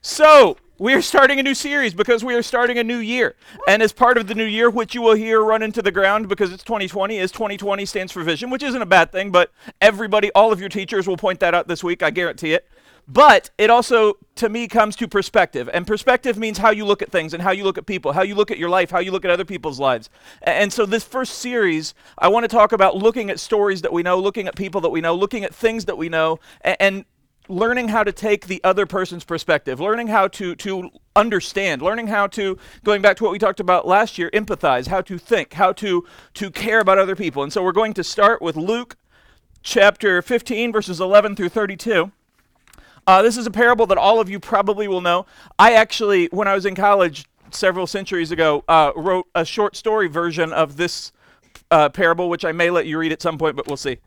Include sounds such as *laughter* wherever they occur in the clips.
So, we are starting a new series because we are starting a new year. And as part of the new year, which you will hear run into the ground because it's 2020, is 2020 stands for vision, which isn't a bad thing, but everybody, all of your teachers will point that out this week, I guarantee it. But it also, to me, comes to perspective. And perspective means how you look at things and how you look at people, how you look at your life, how you look at other people's lives. And so, this first series, I want to talk about looking at stories that we know, looking at people that we know, looking at things that we know, and learning how to take the other person's perspective, learning how to to understand, learning how to going back to what we talked about last year, empathize, how to think, how to to care about other people. And so we're going to start with Luke chapter 15 verses 11 through 32. Uh, this is a parable that all of you probably will know. I actually, when I was in college several centuries ago, uh, wrote a short story version of this uh, parable, which I may let you read at some point, but we'll see.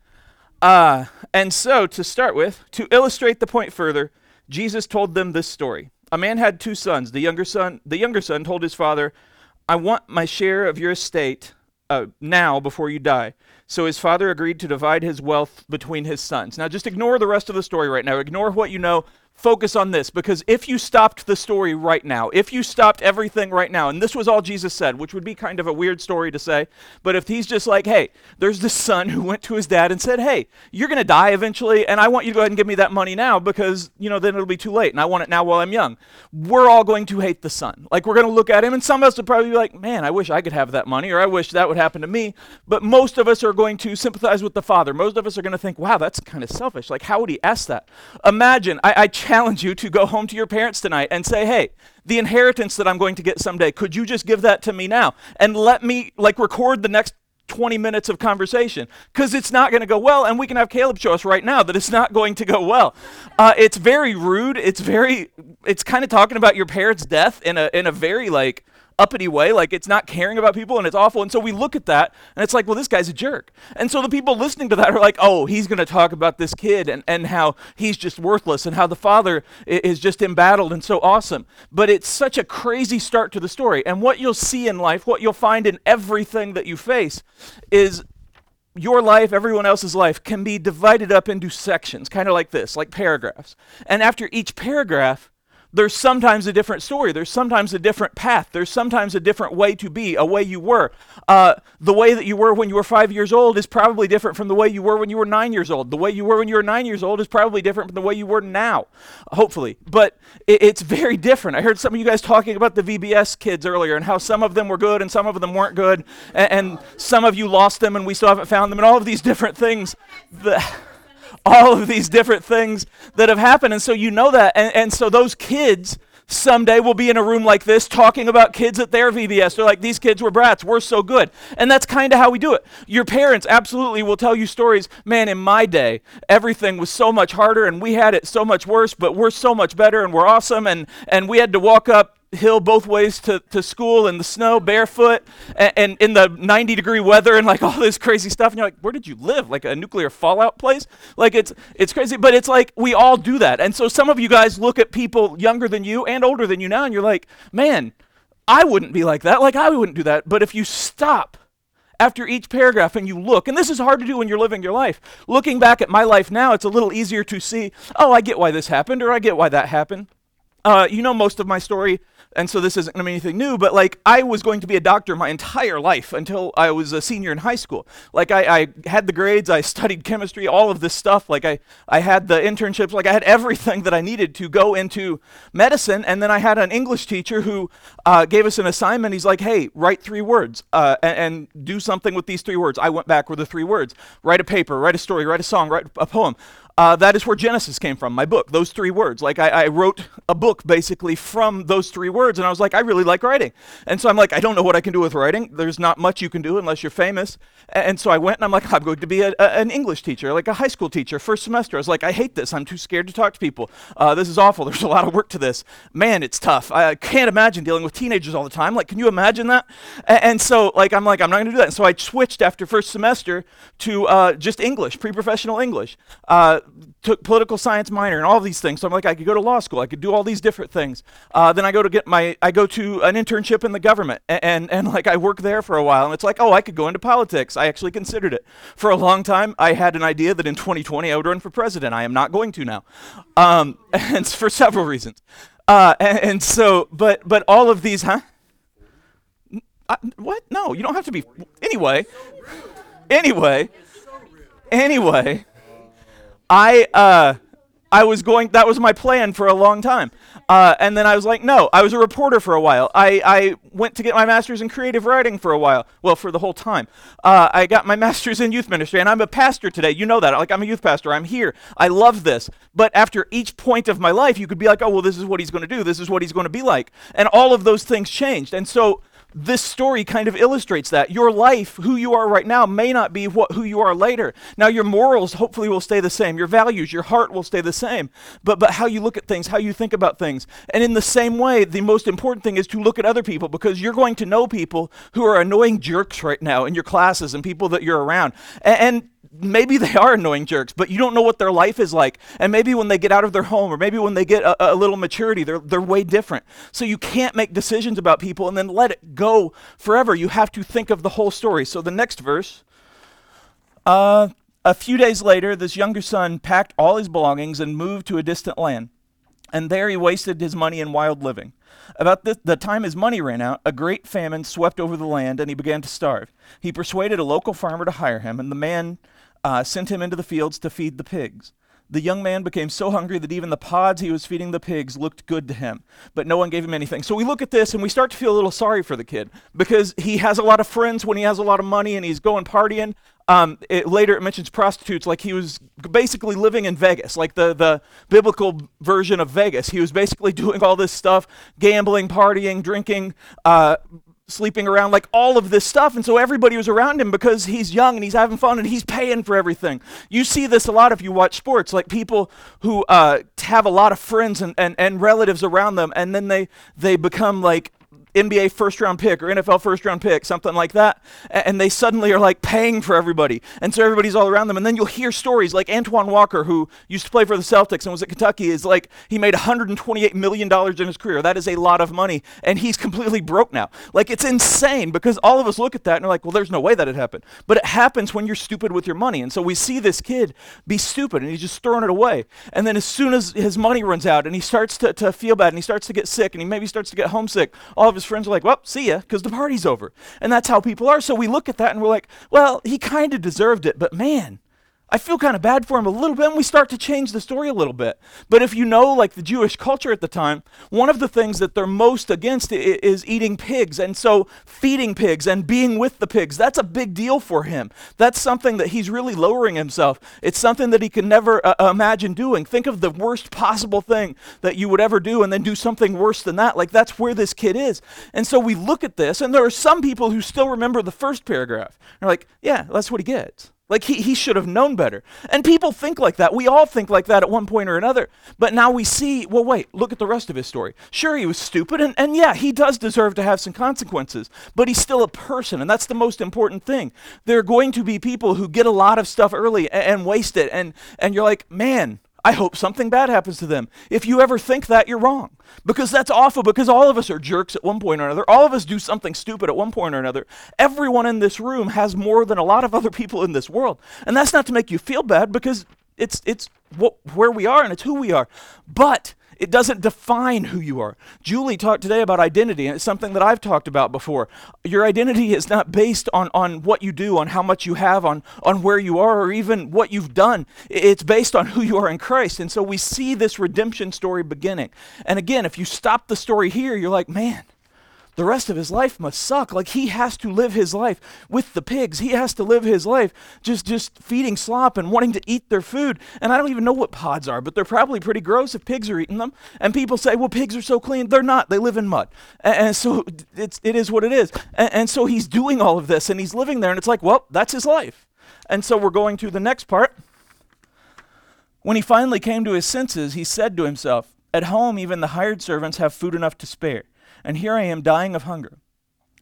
Uh, and so, to start with, to illustrate the point further, Jesus told them this story. A man had two sons. The younger son, the younger son told his father, "I want my share of your estate uh, now before you die." So his father agreed to divide his wealth between his sons. Now, just ignore the rest of the story right now. Ignore what you know focus on this because if you stopped the story right now, if you stopped everything right now, and this was all Jesus said, which would be kind of a weird story to say, but if he's just like, hey, there's this son who went to his dad and said, hey, you're going to die eventually, and I want you to go ahead and give me that money now because, you know, then it'll be too late, and I want it now while I'm young. We're all going to hate the son. Like, we're going to look at him, and some of us would probably be like, man, I wish I could have that money, or I wish that would happen to me. But most of us are going to sympathize with the father. Most of us are going to think, wow, that's kind of selfish. Like, how would he ask that? Imagine, I, I challenge you to go home to your parents tonight and say, hey, the inheritance that I'm going to get someday, could you just give that to me now? And let me, like, record the next 20 minutes of conversation. Because it's not going to go well and we can have caleb show us right now that it's not going to go well. Uh, it's very rude. It's very it's kind of talking about your parents death in a in a very like uppity way, like it's not caring about people and it's awful. And so we look at that and it's like, well, this guy's a jerk. And so the people listening to that are like, oh, he's going to talk about this kid and, and how he's just worthless and how the father is just embattled and so awesome. But it's such a crazy start to the story. And what you'll see in life, what you'll find in everything that you face, is your life, everyone else's life, can be divided up into sections, kind of like this, like paragraphs. And after each paragraph, there's sometimes a different story. There's sometimes a different path. There's sometimes a different way to be, a way you were. Uh, the way that you were when you were five years old is probably different from the way you were when you were nine years old. The way you were when you were nine years old is probably different from the way you were now, hopefully. But it, it's very different. I heard some of you guys talking about the VBS kids earlier and how some of them were good and some of them weren't good, and, and some of you lost them and we still haven't found them, and all of these different things. The, all of these different things that have happened. And so you know that. And, and so those kids someday will be in a room like this talking about kids at their VBS. They're like, these kids were brats. We're so good. And that's kind of how we do it. Your parents absolutely will tell you stories. Man, in my day, everything was so much harder and we had it so much worse, but we're so much better and we're awesome. And, and we had to walk up hill both ways to, to school in the snow barefoot and, and, in the 90 degree weather and like *laughs* all this crazy stuff. And you're like where did you live? Like a nuclear fallout place? Like it's it's crazy. But it's like we all do that. And so some of you guys look at people younger than you and older than you now and you're like man i wouldn't be like that. Like i wouldn't do that. But if you stop after each paragraph and you look, and this is hard to do when you're living your life. Looking back at my life now, it's a little easier to see, oh, I get why this happened, or I get why that happened. Uh, you know most of my story and so this isn't anything new, but like I was going to be a doctor my entire life until I was a senior in high school. Like I, I had the grades, I studied chemistry, all of this stuff. Like I, I had the internships, like I had everything that I needed to go into medicine. And then I had an English teacher who uh, gave us an assignment. He's like, hey, write three words uh, and, and do something with these three words. I went back with the three words write a paper, write a story, write a song, write a poem. Uh, that is where Genesis came from, my book, those three words. Like, I, I, wrote a book basically from those three words, and I was like, I really like writing. And so I'm like, I don't know what I can do with writing. There's not much you can do unless you're famous. And so I went and I'm like, I'm going to be a, a, an English teacher, like a high school teacher, first semester. I was like, I hate this. I'm too scared to talk to people. Uh, this is awful. There's a lot of work to this. Man, it's tough. I can't imagine dealing with teenagers all the time. Like, can you imagine that? And, so, like, I'm like, I'm not going to do that. And so I switched after first semester to uh, just English, pre professional English. Uh, took political science minor and all these things. So I'm like, I could go to law school. I could do all these different things. Uh, then I go to get my, I go to an internship in the government, and, and, and like I work there for a while. And it's like, oh, I could go into politics. I actually considered it for a long time. I had an idea that in 2020 I would run for president. I am not going to now, um, *laughs* and for several reasons. Uh, and, and so, but but all of these, huh? I, what? No, you don't have to be. Anyway, anyway, anyway, I uh, I was going. That was my plan for a long time. Uh, and then I was like, no. I was a reporter for a while. I, I went to get my master's in creative writing for a while. Well, for the whole time. Uh, I got my *laughs* master's in youth ministry, and I'm a pastor today. You know that. Like I'm a youth pastor. I'm here. I love this. But after each point of my life, you could be like, oh, well, this is what he's going to do. This is what he's going to be like. And all of those things changed. And so this story kind of illustrates that. Your life, who you are right now, may not be what, who you are later. Now, your morals hopefully will stay the same. Your values, your heart will stay the same. But, but how you look at things, how you think about things. And in the same way, the most important thing is to look at other people because you're going to know people who are annoying jerks right now in your classes and people that you're around. And, and maybe they are annoying jerks, but you don't know what their life is like. And maybe when they get out of their home, or maybe when they get a, a, little maturity, they're, they're way different. So you can't make decisions about people and then let it go forever. You have to think of the whole story. So the next verse. Uh, a few days later, this younger son packed all his belongings and moved to a distant land. And there he wasted his money in wild living. About the, the, time his money ran out, a great famine swept over the land, and he began to starve. He persuaded a local farmer to hire him, and the man uh, sent him into the fields to feed the pigs. The young man became so hungry that even the pods he was feeding the pigs looked good to him, but no one gave him anything. So we look at this and we start to feel a little sorry for the kid because he has a lot of friends when he has a lot of money and he's going partying. Um, it, later it mentions prostitutes, like he was basically living in Vegas, like the, the biblical version of Vegas. He was basically *laughs* doing all this stuff, gambling, partying, drinking, uh, sleeping around, like all of this stuff. And so everybody was around him because he's young and he's having fun and he's paying for everything. You see this a lot if you watch sports, like people who uh, have a lot of friends and, and, and relatives around them, and then they, they become like NBA first round pick or NFL first round pick, something like that. And they suddenly are like paying for everybody. And so everybody's all around them. And then you'll hear stories like Antoine Walker, who used to play for the Celtics and was at Kentucky, is like he made $128 million in his career. That is a lot of money. And he's completely broke now. Like it's insane because all of us look at that and are like, well, there's no way that it happened. But it happens when you're stupid with your money. And so we see this kid be stupid and he's just throwing it away. And then as soon as his money runs out and he starts to, to feel bad and he starts to get sick and he maybe starts to get homesick, all of his friends are like, well, see ya, because the party's over. And that's how people are. So we look at that and we're like, well, he kind of deserved it, but man, I feel kind of bad for him a little bit, and we start to change the story a little bit. But if you know, like the Jewish culture at the time, one of the things that they're most against is eating pigs. And so feeding pigs and being with the pigs, that's a big deal for him. That's something that he's really lowering himself. It's something that he can never uh, imagine doing. Think of the worst possible thing that you would ever do and then do something worse than that. Like that's where this kid is. And so we look at this, and there are some people who still remember the first paragraph. They're like, yeah, that's what he gets. Like he, he should have known better. And people think like that. We all think like that at one point or another. But now we see, well, wait, look at the rest of his story. Sure, he was stupid, and, and yeah, he does deserve to have some consequences, but he's still a person, and that's the most important thing. There are going to be people who get a lot of stuff early and, and waste it, and, and you're like, man, I hope something bad happens to them. If you ever think that, you're wrong. Because that's awful, because all of us are jerks at one point or another. All of us do something stupid at one point or another. Everyone in this room has more than a lot of *laughs* other people in this world. And that's not to make you feel bad, because it's, it's what, where we are and it's who we are. But it doesn't define who you are. Julie talked today about identity, and it's something that I've talked about before. Your identity is not based on, on what you do, on how much you have, on, on where you are, or even what you've done. It's based on who you are in Christ. And so we see this redemption story beginning. And again, if you stop the story here, you're like, man, the rest of his life must suck. Like he has to live his life with the pigs. He has to live his life just just feeding slop and wanting to eat their food. And I don't even know what pods are, but they're probably pretty gross if pigs are eating them. And people say, "Well, pigs are so clean." They're not. They live in mud. And, and so it's it is what it is. And, and so he's doing all of this and he's living there and it's like, "Well, that's his life." And so we're going to the next part. When he finally came to his senses, he said to himself, "At home even the hired servants have food enough to spare." And here I am dying of hunger.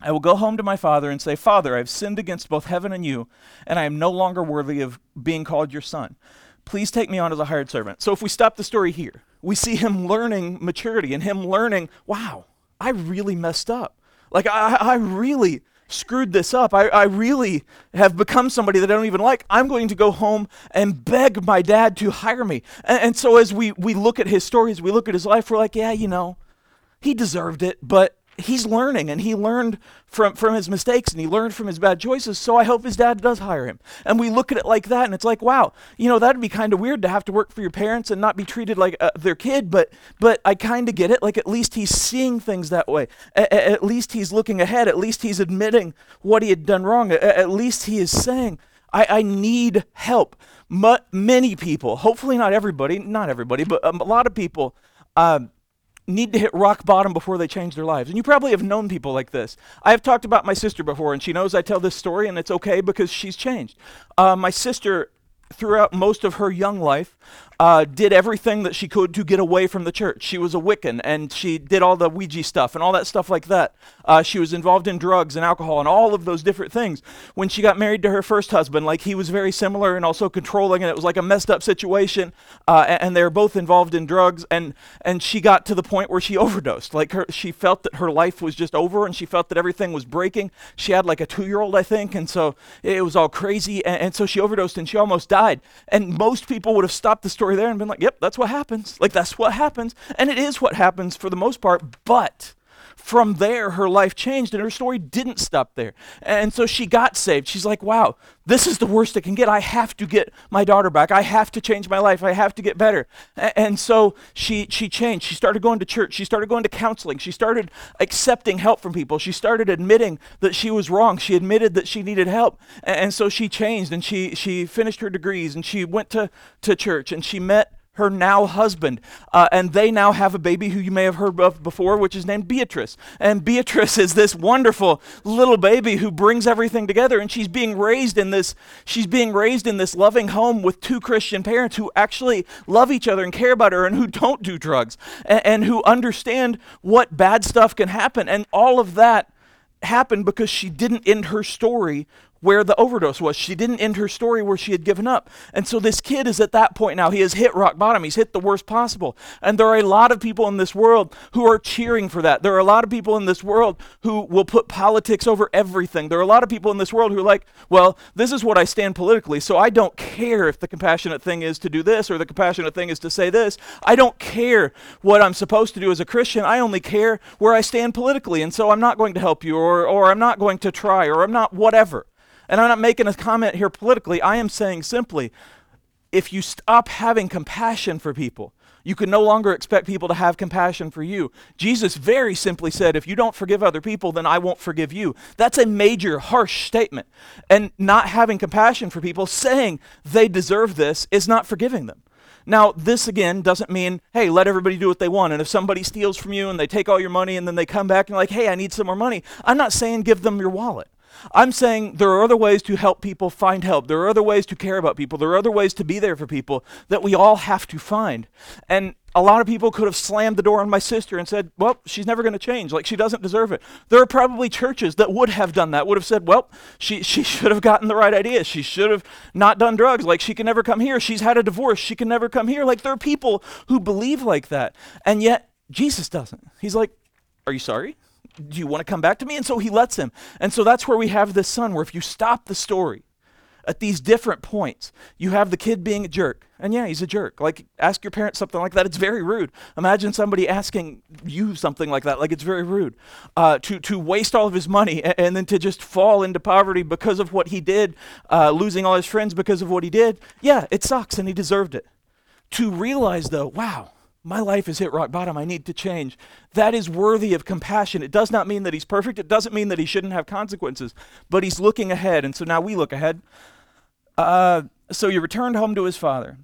I will go home to my father and say, Father, I have sinned against both heaven and you, and I am no longer worthy of being called your son. Please take me on as a hired servant. So if we stop the story here, we see him learning maturity and him learning, wow, I really messed up. Like, I, I really screwed this up. I, I really have become somebody that I don't even like. I'm going to go home and beg my dad to hire me. And, and so as we, we look at his stories, we look at his life, we're like, yeah, you know, he deserved it, but he's learning and he learned from, from his mistakes and he learned from his bad choices. So I hope his dad does hire him. And we look at it like that and it's like, wow, you know, that'd be kind of weird to have to work for your parents and not be treated like uh, their kid. But, but I kind of get it. Like at least he's seeing things that way. A- at least he's looking ahead. At least he's admitting what he had done wrong. A- at least he is saying, I, I need help. M- many people, hopefully not everybody, not everybody, but um, a lot of people, um, need to hit rock bottom before they change their lives. And you probably have known people like this. I have talked about my sister before, and she knows I tell this story, and it's okay because she's changed. Uh, my sister, throughout most of her young life, uh, did everything that she could to get away from the church. She was a Wiccan and she did all the Ouija stuff and all that stuff like that. Uh, she was involved in drugs and alcohol and all of those different things. When she got married to her first husband, like he was very similar and also controlling, and it was like a messed up situation. Uh, and, and, they were both involved in drugs, and and she got to the point where she *laughs* overdosed. Like her, she felt that her life was just over, and she felt that everything was breaking. She had like a two-year-old, I think, and so it was all crazy, and, and so she overdosed and she almost died. And most people would have stopped the story there and been like, yep, that's what happens. Like, that's what happens. And it is what happens for the most part. But from there, her life changed and her story didn't stop there. And so she got saved. She's like, wow, this is the worst it can get. I have to get my daughter back. I have to change my life. I have to get better. And so she, she changed. She started going to church. She started going to counseling. She started accepting help from people. She started admitting that she was wrong. She admitted that she needed help. And so she changed and she, she finished her degrees and she went to, to church and she met her now husband. Uh, and they now have a baby who you may have heard of before, which is named Beatrice. And Beatrice is this wonderful little baby who brings everything together. And she's being raised in this, she's being raised in this loving home with two Christian parents who actually love each other and care about her and who don't do drugs and, and who understand what bad stuff can happen. And all of that happened because she didn't end her story where the overdose was. She didn't end her story where she had given up. And so this kid is at that point now. He has hit rock bottom. He's hit the worst possible. And there are a lot of people in this world who are cheering for that. There are a lot of people in this world who will put politics over everything. There are a lot of people in this world who are like, well, this is what I stand politically, so I don't care if the compassionate thing is to do this or the compassionate thing is to say this. I don't care what I'm supposed to do as a Christian. I only care where I stand politically. And so I'm not going to help you or, or I'm not going to try or I'm not whatever. And I'm not making a comment here politically. I am saying simply if you stop having compassion for people, you can no longer expect people to have compassion for you. Jesus very simply said, If you don't forgive other people, then I won't forgive you. That's a major, harsh statement. And not having compassion for people, saying they deserve this, is not forgiving them. Now, this again doesn't mean, hey, let everybody do what they want. And if somebody steals from you and they take all your money and then they come back and like, hey, I need some more money, I'm not saying give them your wallet. I'm saying there are other ways to help people find help. There are other ways to care about people. There are other ways to be there for people that we all have to find. And a lot of people could have slammed the door on my sister and said, well, she's never going to change. Like, she doesn't deserve it. There are probably churches that would have done that, would have said, well, she, *laughs* she should have gotten the right idea. She should have not done drugs. Like, she can never come here. She's had a divorce. She can never come here. Like, there are people who believe like that. And yet, Jesus doesn't. He's like, are you sorry? Do you want to come back to me? And so he lets him. And so that's where we have this son, where if you stop the story at these different points, you have the kid being a jerk. And yeah, he's a jerk. Like, ask your parents something like that. It's very rude. Imagine somebody asking you something like that. Like, it's very rude. Uh, to, to waste all of his money and, and, then to just fall into poverty because of what he did, uh, losing all his friends because of what he did. Yeah, it sucks and he deserved it. To realize, though, wow, my life has hit rock bottom. I need to change. That is worthy of compassion. It does not mean that he's perfect. It doesn't mean that he shouldn't have consequences, but he's looking ahead. And so now we look ahead. Uh, so he returned home to his father.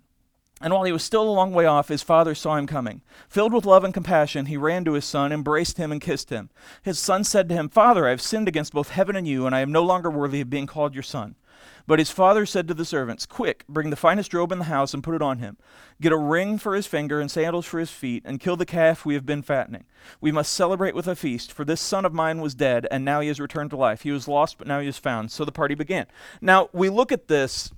And while he was still a long way off, his father saw him coming. Filled with love and compassion, he ran to his son, embraced him, and kissed him. His son said to him, Father, I have sinned against both heaven and you, and I am no longer worthy of being called your son. But his father said to the servants, Quick, bring the finest robe in the house and put it on him. Get a ring for his finger and sandals for his feet, and kill the calf we have been fattening. We must celebrate with a feast, for this son of mine was dead, and now he has returned to life. He was lost, but now he is found. So the party began. Now, we look at this,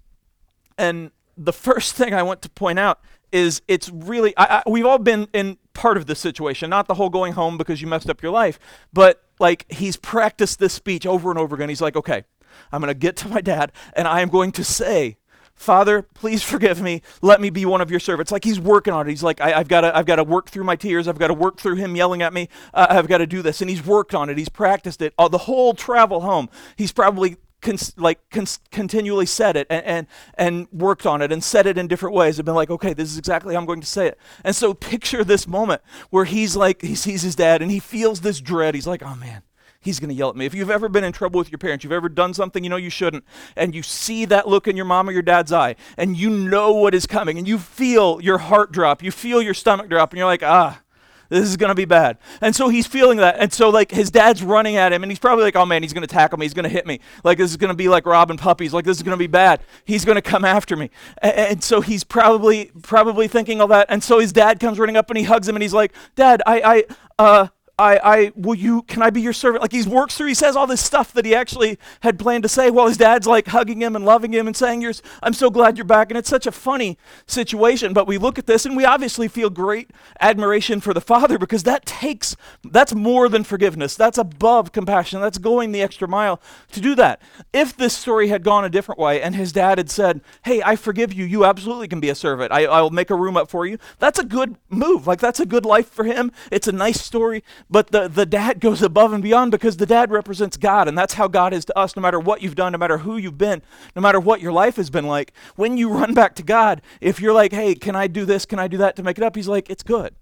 and the first *laughs* thing I want to point out is it's really, I, I, we've all been in part of this situation, not the whole going home because you messed up your life, but like he's practiced this speech over and over again. He's like, okay, I'm going to get to my dad and I am going to say, Father, please forgive me. Let me be one of your servants. Like he's working on it. He's like, I, have got to, I've got to work through my tears. I've got to work through him yelling at me. Uh, I've got to do this. And he's worked on it. He's practiced it. Uh, the whole travel home, he's probably Cons- like cons- continually said it and, and and worked on it and said it in different ways. I've been like, okay, this is exactly how I'm going to say it. And so picture this moment where he's like, he sees his dad and he feels this dread. He's like, oh man, he's going to yell at me. If you've ever been in trouble with your parents, you've ever done something you know you shouldn't, and you see that look in your mom or your dad's eye, and you know what is coming, and you feel your heart drop, you feel your stomach drop, and you're like, ah, this is going to be bad. And so he's feeling that. And so, like, his dad's running at him, and he's probably like, oh man, he's going to tackle me. He's going to hit me. Like, this is going to be like robbing puppies. Like, this is going to be bad. He's going to come after me. And, and, so he's probably, probably thinking all that. And so his dad comes running up and he hugs him, and he's like, Dad, I, I, uh, I, I, will you, can I be your servant? Like he works through, he says all this stuff that he actually had planned to say while his dad's like hugging him and loving him and saying, you're, I'm so glad you're back. And it's such a funny situation. But we look at this and we obviously feel great admiration for the father because that takes, that's more than forgiveness. That's above compassion. That's going the extra mile to do that. If this story had gone a different way and his dad had said, hey, I forgive you. You absolutely can be a servant. I, I'll make a room up for you. That's a good move. Like that's a good life for him. It's a nice story but the, the dad goes above and beyond because the dad represents God, and that's how God is to us, no matter what you've done, no matter who you've been, no matter what your life has been like. When you run back to God, if you're like, hey, can I do this? Can I do that to make it up? He's like, it's good.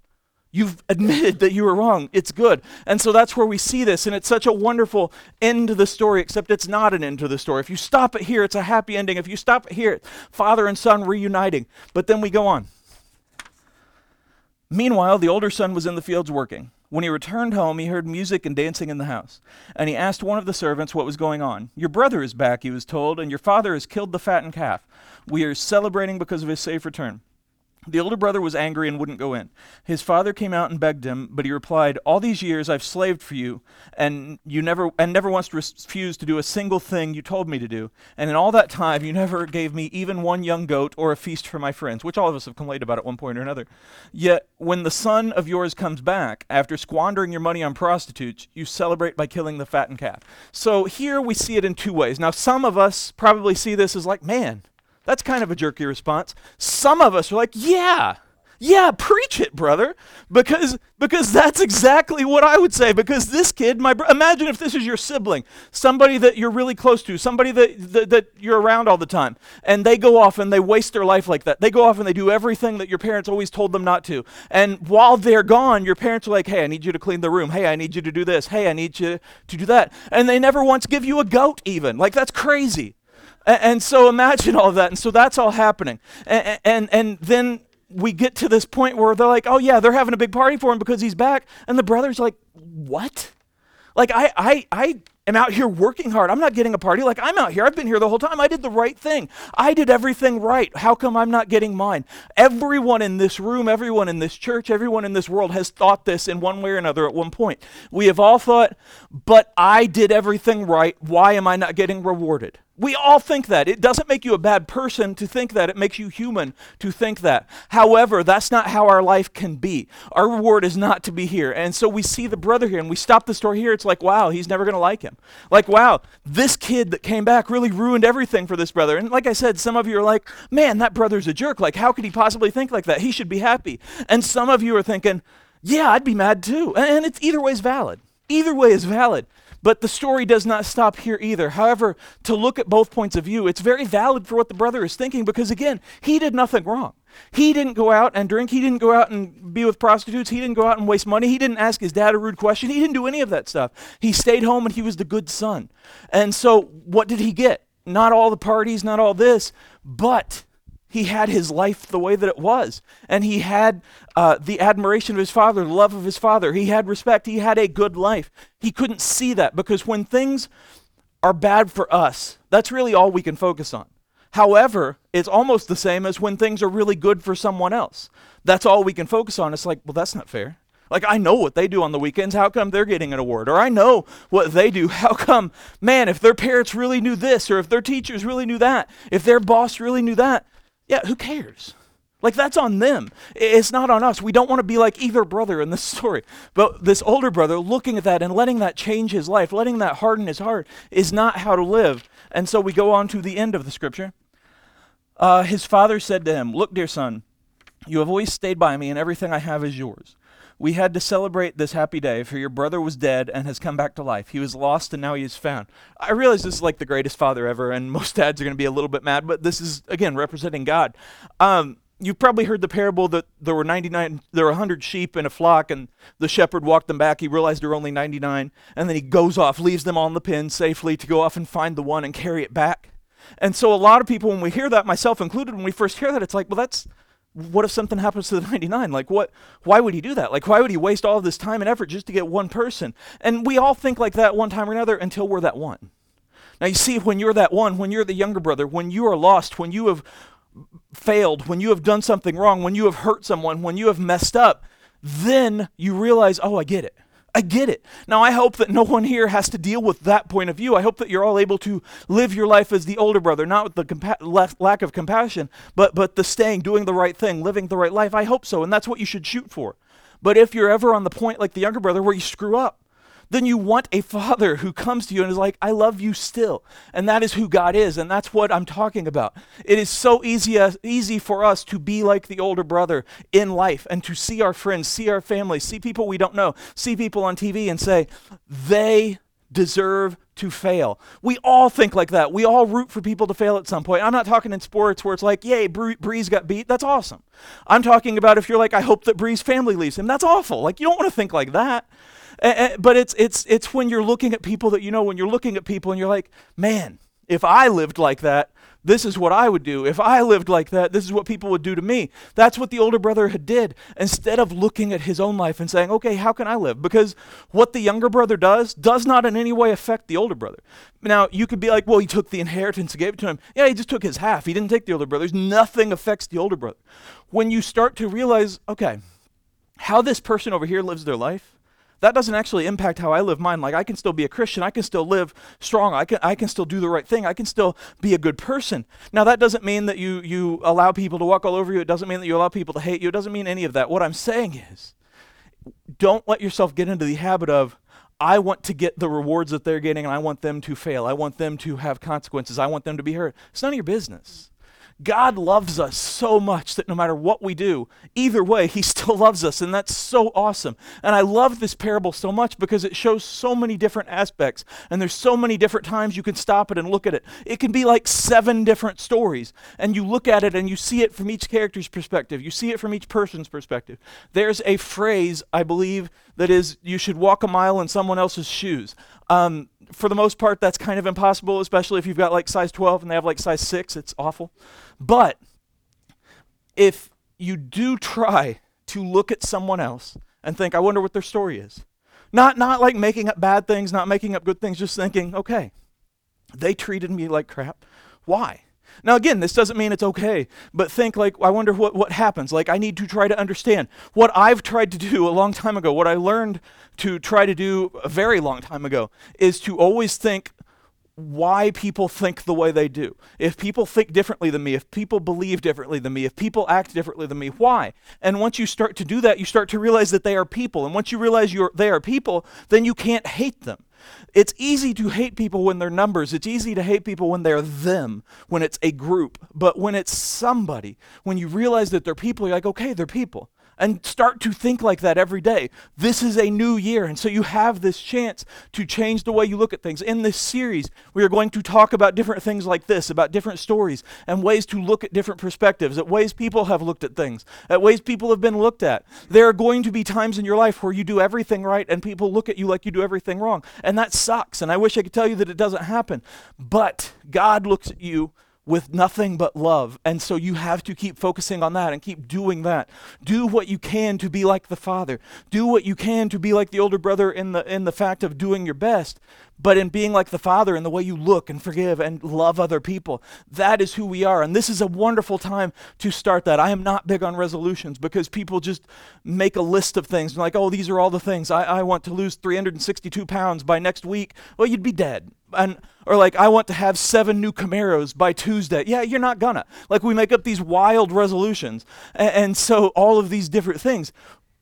You've admitted that you were wrong. It's good. And so that's where we see this. And it's such a wonderful end to the story, except it's not an end to the story. If you stop it here, it's a happy ending. If you stop it here, father and son reuniting. But then we go on. Meanwhile, the older son was in the fields working. When he returned home, he heard music and dancing in the house. And he asked one of the servants what was going on. Your brother is back, he was told, and your father has killed the fattened calf. We are celebrating because of his safe return. The older brother was angry and wouldn't go in. His father came out and begged him, but he replied, "All these years I've slaved for you, and you never and never once refused to do a single thing you told me to do. And in all that time, you never gave me even one young goat or a feast for my friends, which all of us have complained about at one point or another. Yet when the son of yours comes back after squandering your money on prostitutes, you celebrate by killing the fattened calf." So here we see it in two ways. Now some of us probably see this as like, "Man, that's kind of a jerky response. Some of us are like, yeah, yeah, preach it, brother, because because that's exactly what I would say. Because this kid, my bro- imagine if this is your sibling, somebody that you're really close to, somebody that, that that you're around all the time, and they go off and they waste their life like that. They go off and they do everything that your parents always told them not to. And while they're gone, your parents are like, "Hey, I need you to clean the room. Hey, I need you to do this. Hey, I need you to do that." And they never once give you a goat, even. Like that's crazy. And, and so imagine all that. And so that's all happening. And, and, and then we get to this point where they're like, oh, yeah, they're having a big party for him because he's back. And the brother's like, what? Like, I, I, I am out here working hard. I'm not getting a party. Like, I'm out here. I've been here the whole time. I did the right thing. I did everything right. How come I'm not getting mine? Everyone in this room, everyone in this church, everyone in this world has thought this in one way or another at one point. We have all thought, but I did everything right. Why am I not getting rewarded? We all think that. It doesn't make you a bad person to think that. It makes you human to think that. However, that's not how our life can be. Our reward is not to be here. And so we see the brother here and we stop the story here. It's like, wow, he's never going to like him. Like, wow, this kid that came back really ruined everything for this brother. And like I said, some of you are like, man, that brother's a jerk. Like, how could he possibly think like that? He should be happy. And some of you are thinking, yeah, I'd be mad too. And it's either way is valid. Either way is valid. But the story does not stop here either. However, to look at both points of view, it's very valid for what the brother is thinking because, again, he did nothing wrong. He didn't go out and drink. He didn't go out and be with prostitutes. He didn't go out and waste money. He didn't ask his dad a rude question. He didn't do any of that stuff. He stayed home and he was the good son. And so, what did he get? Not all the parties, not all this, but he had his life the way that it was. And he had uh, the admiration of his father, the love of his father. He had respect. He had a good life. He couldn't see that because when things are bad for us, that's really all we can focus on. However, it's almost the same as when things are really good for someone else. That's all we can focus on. It's like, well, that's not fair. Like, I know what they do on the weekends. How come they're getting an award? Or I know what they do. *laughs* How come, man, if their parents really knew this, or if their teachers really knew that, if their boss really knew that, yeah, who cares? Like that's on them. It's not on us. We don't want to be like either brother in this *laughs* story. But this older brother looking at that and letting that change his life, letting that harden his heart, is not how to live. And so we go on to the end of the scripture. Uh, his father said to him, Look, dear son, you have always stayed by me, and everything I have is yours. We had to celebrate this happy day, for your brother was dead and has come back to life. He was lost and now he is found. I realize this is like the greatest father ever, and *laughs* most dads are going to be a little bit mad, but this is, again, representing God. Um, you've probably heard the parable that there were 99 there were 100 sheep in a flock and the shepherd walked them back he realized there were only 99 and then he goes off leaves them on the pen safely to go off and find the one and carry it back and so a lot of people when we hear that myself included when we first hear that it's like well that's what if something happens to the *laughs* 99 like what why would he do that? Like why would he waste all this time and effort just to get one person? And we all think like that one time or another until we're that one. Now you see when you're that one when you're the younger brother when you are lost when you have failed, when you have done something wrong, when you have hurt someone, when you have messed up, then you realize, oh, I get it. I get it. Now, I hope that no one here has to deal with that point of view. I hope that you're all able to live your life as the older brother, not with the compa- lack of compassion, but, but the staying, doing the right thing, living the right life. I hope so, and that's what you should shoot for. But if you're ever on the point like the younger brother where you screw up, then you want a father who comes to you and is like, I love you still. And that is who God is. And that's what I'm talking about. It is so easy, uh, easy for us to be like the older brother in life and to see our friends, see our family, see people we don't know, see people on TV and say, they deserve to fail. We all think like that. We all root for people to fail at some point. I'm not talking in sports where it's like, yay, Brees got beat. That's awesome. I'm talking about if you're like, I hope that Brees' family leaves him. That's awful. Like, you don't want to think like that Eh, eh, but it's it's it's when you're looking at people that you know when you're looking at people and you're like, man, if I lived like that, this is what I would do. If I lived like that, this is what people would do to me. That's what the older brother had did. Instead of looking at his own life and saying, "Okay, how can I live?" Because what the younger brother does does not in any way affect the older brother. Now, you could be like, "Well, he took the inheritance and gave it to him." Yeah, he just took his half. He didn't take the older brother's. Nothing affects the older brother. When you start to realize, okay, how this person over here lives their life that doesn't actually impact how I live mine. Like I can still be a Christian, I can still live strong, I can I can still do the right thing, I can still be a good person. Now that doesn't mean that you you allow people to walk all over you. It doesn't mean that you allow people to hate you. It doesn't mean any of that. What I'm saying is don't let yourself get into the habit of I want to get the rewards that they're getting and I want them to fail. I want them to have consequences. I want them to be hurt. It's none of your business. God loves us so much that no matter what we do, either way, He still *laughs* loves us. And that's so awesome. And I love this parable so much because it shows so many different aspects. And there's so many different times you can stop it and look at it. It can be like seven different stories. And you look at it and you see it from each character's perspective, you see it from each person's perspective. There's a phrase, I believe, that is you should walk a mile in someone else's shoes. Um, for the most part, that's kind of impossible, especially if you've got like size 12 and they have like size 6. It's awful. But if you do try to look at someone else and think, I wonder what their story is, not, not like making up bad things, not making up good things, just thinking, okay, they treated me like crap. Why? Now, again, this doesn't mean it's okay, but think like, I wonder what, what happens. Like, I need to try to understand what I've tried to do a long time ago, what I learned to try to do a very long time ago, is to always think why people think the way they do. If people think differently than me, if people believe differently than me, if people act differently than me, why? And once you start to do that, you start to realize that they are people. And once you realize you're, they are people, then you can't hate them. It's easy to hate people when they're numbers. It's easy to hate people when they're them, when it's a group. But when it's somebody, when you realize that they're people, you're like, okay, they're people and start to think like that every day. This is a new year, and so you have this chance to change the way you look at things. In this series, we are going to talk about different things like this, about different stories, and ways to look at different perspectives, at ways people have looked at things, at ways people have been looked at. There are going to be times in your life where you do everything right and people look at you like you do everything wrong, and that sucks. And I wish I could tell you that it doesn't happen, but God looks at you with nothing but love. And so you have to keep focusing on that and keep doing that. Do what you can to be like the Father. Do what you can to be like the older brother in the in the fact of doing your best, but in being like the Father in the way you look and forgive and love other people. That is who we are. And this is a wonderful time to start that. I am not big on resolutions because people just make a list of things and like, oh, these are all the things. I, I want to lose 362 pounds by next week. Well, you'd be dead. And or like I want to have seven new Camaros by Tuesday. Yeah, you're not gonna. Like we make up these wild resolutions, and, and so all of these different things.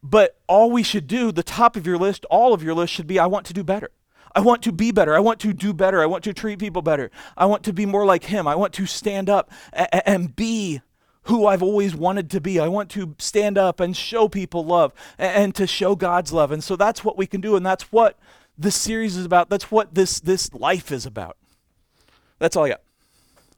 But all we should do, the top of your list, all of your list should be I want to do better. I want to be better. I want to do better. I want to treat people better. I want to be more like him. I want to stand up a- and be who I've always wanted to be. I want to stand up and show people love and to show God's love. And so that's what we can do and that's what this series is about. That's what this this life is about. That's all I got.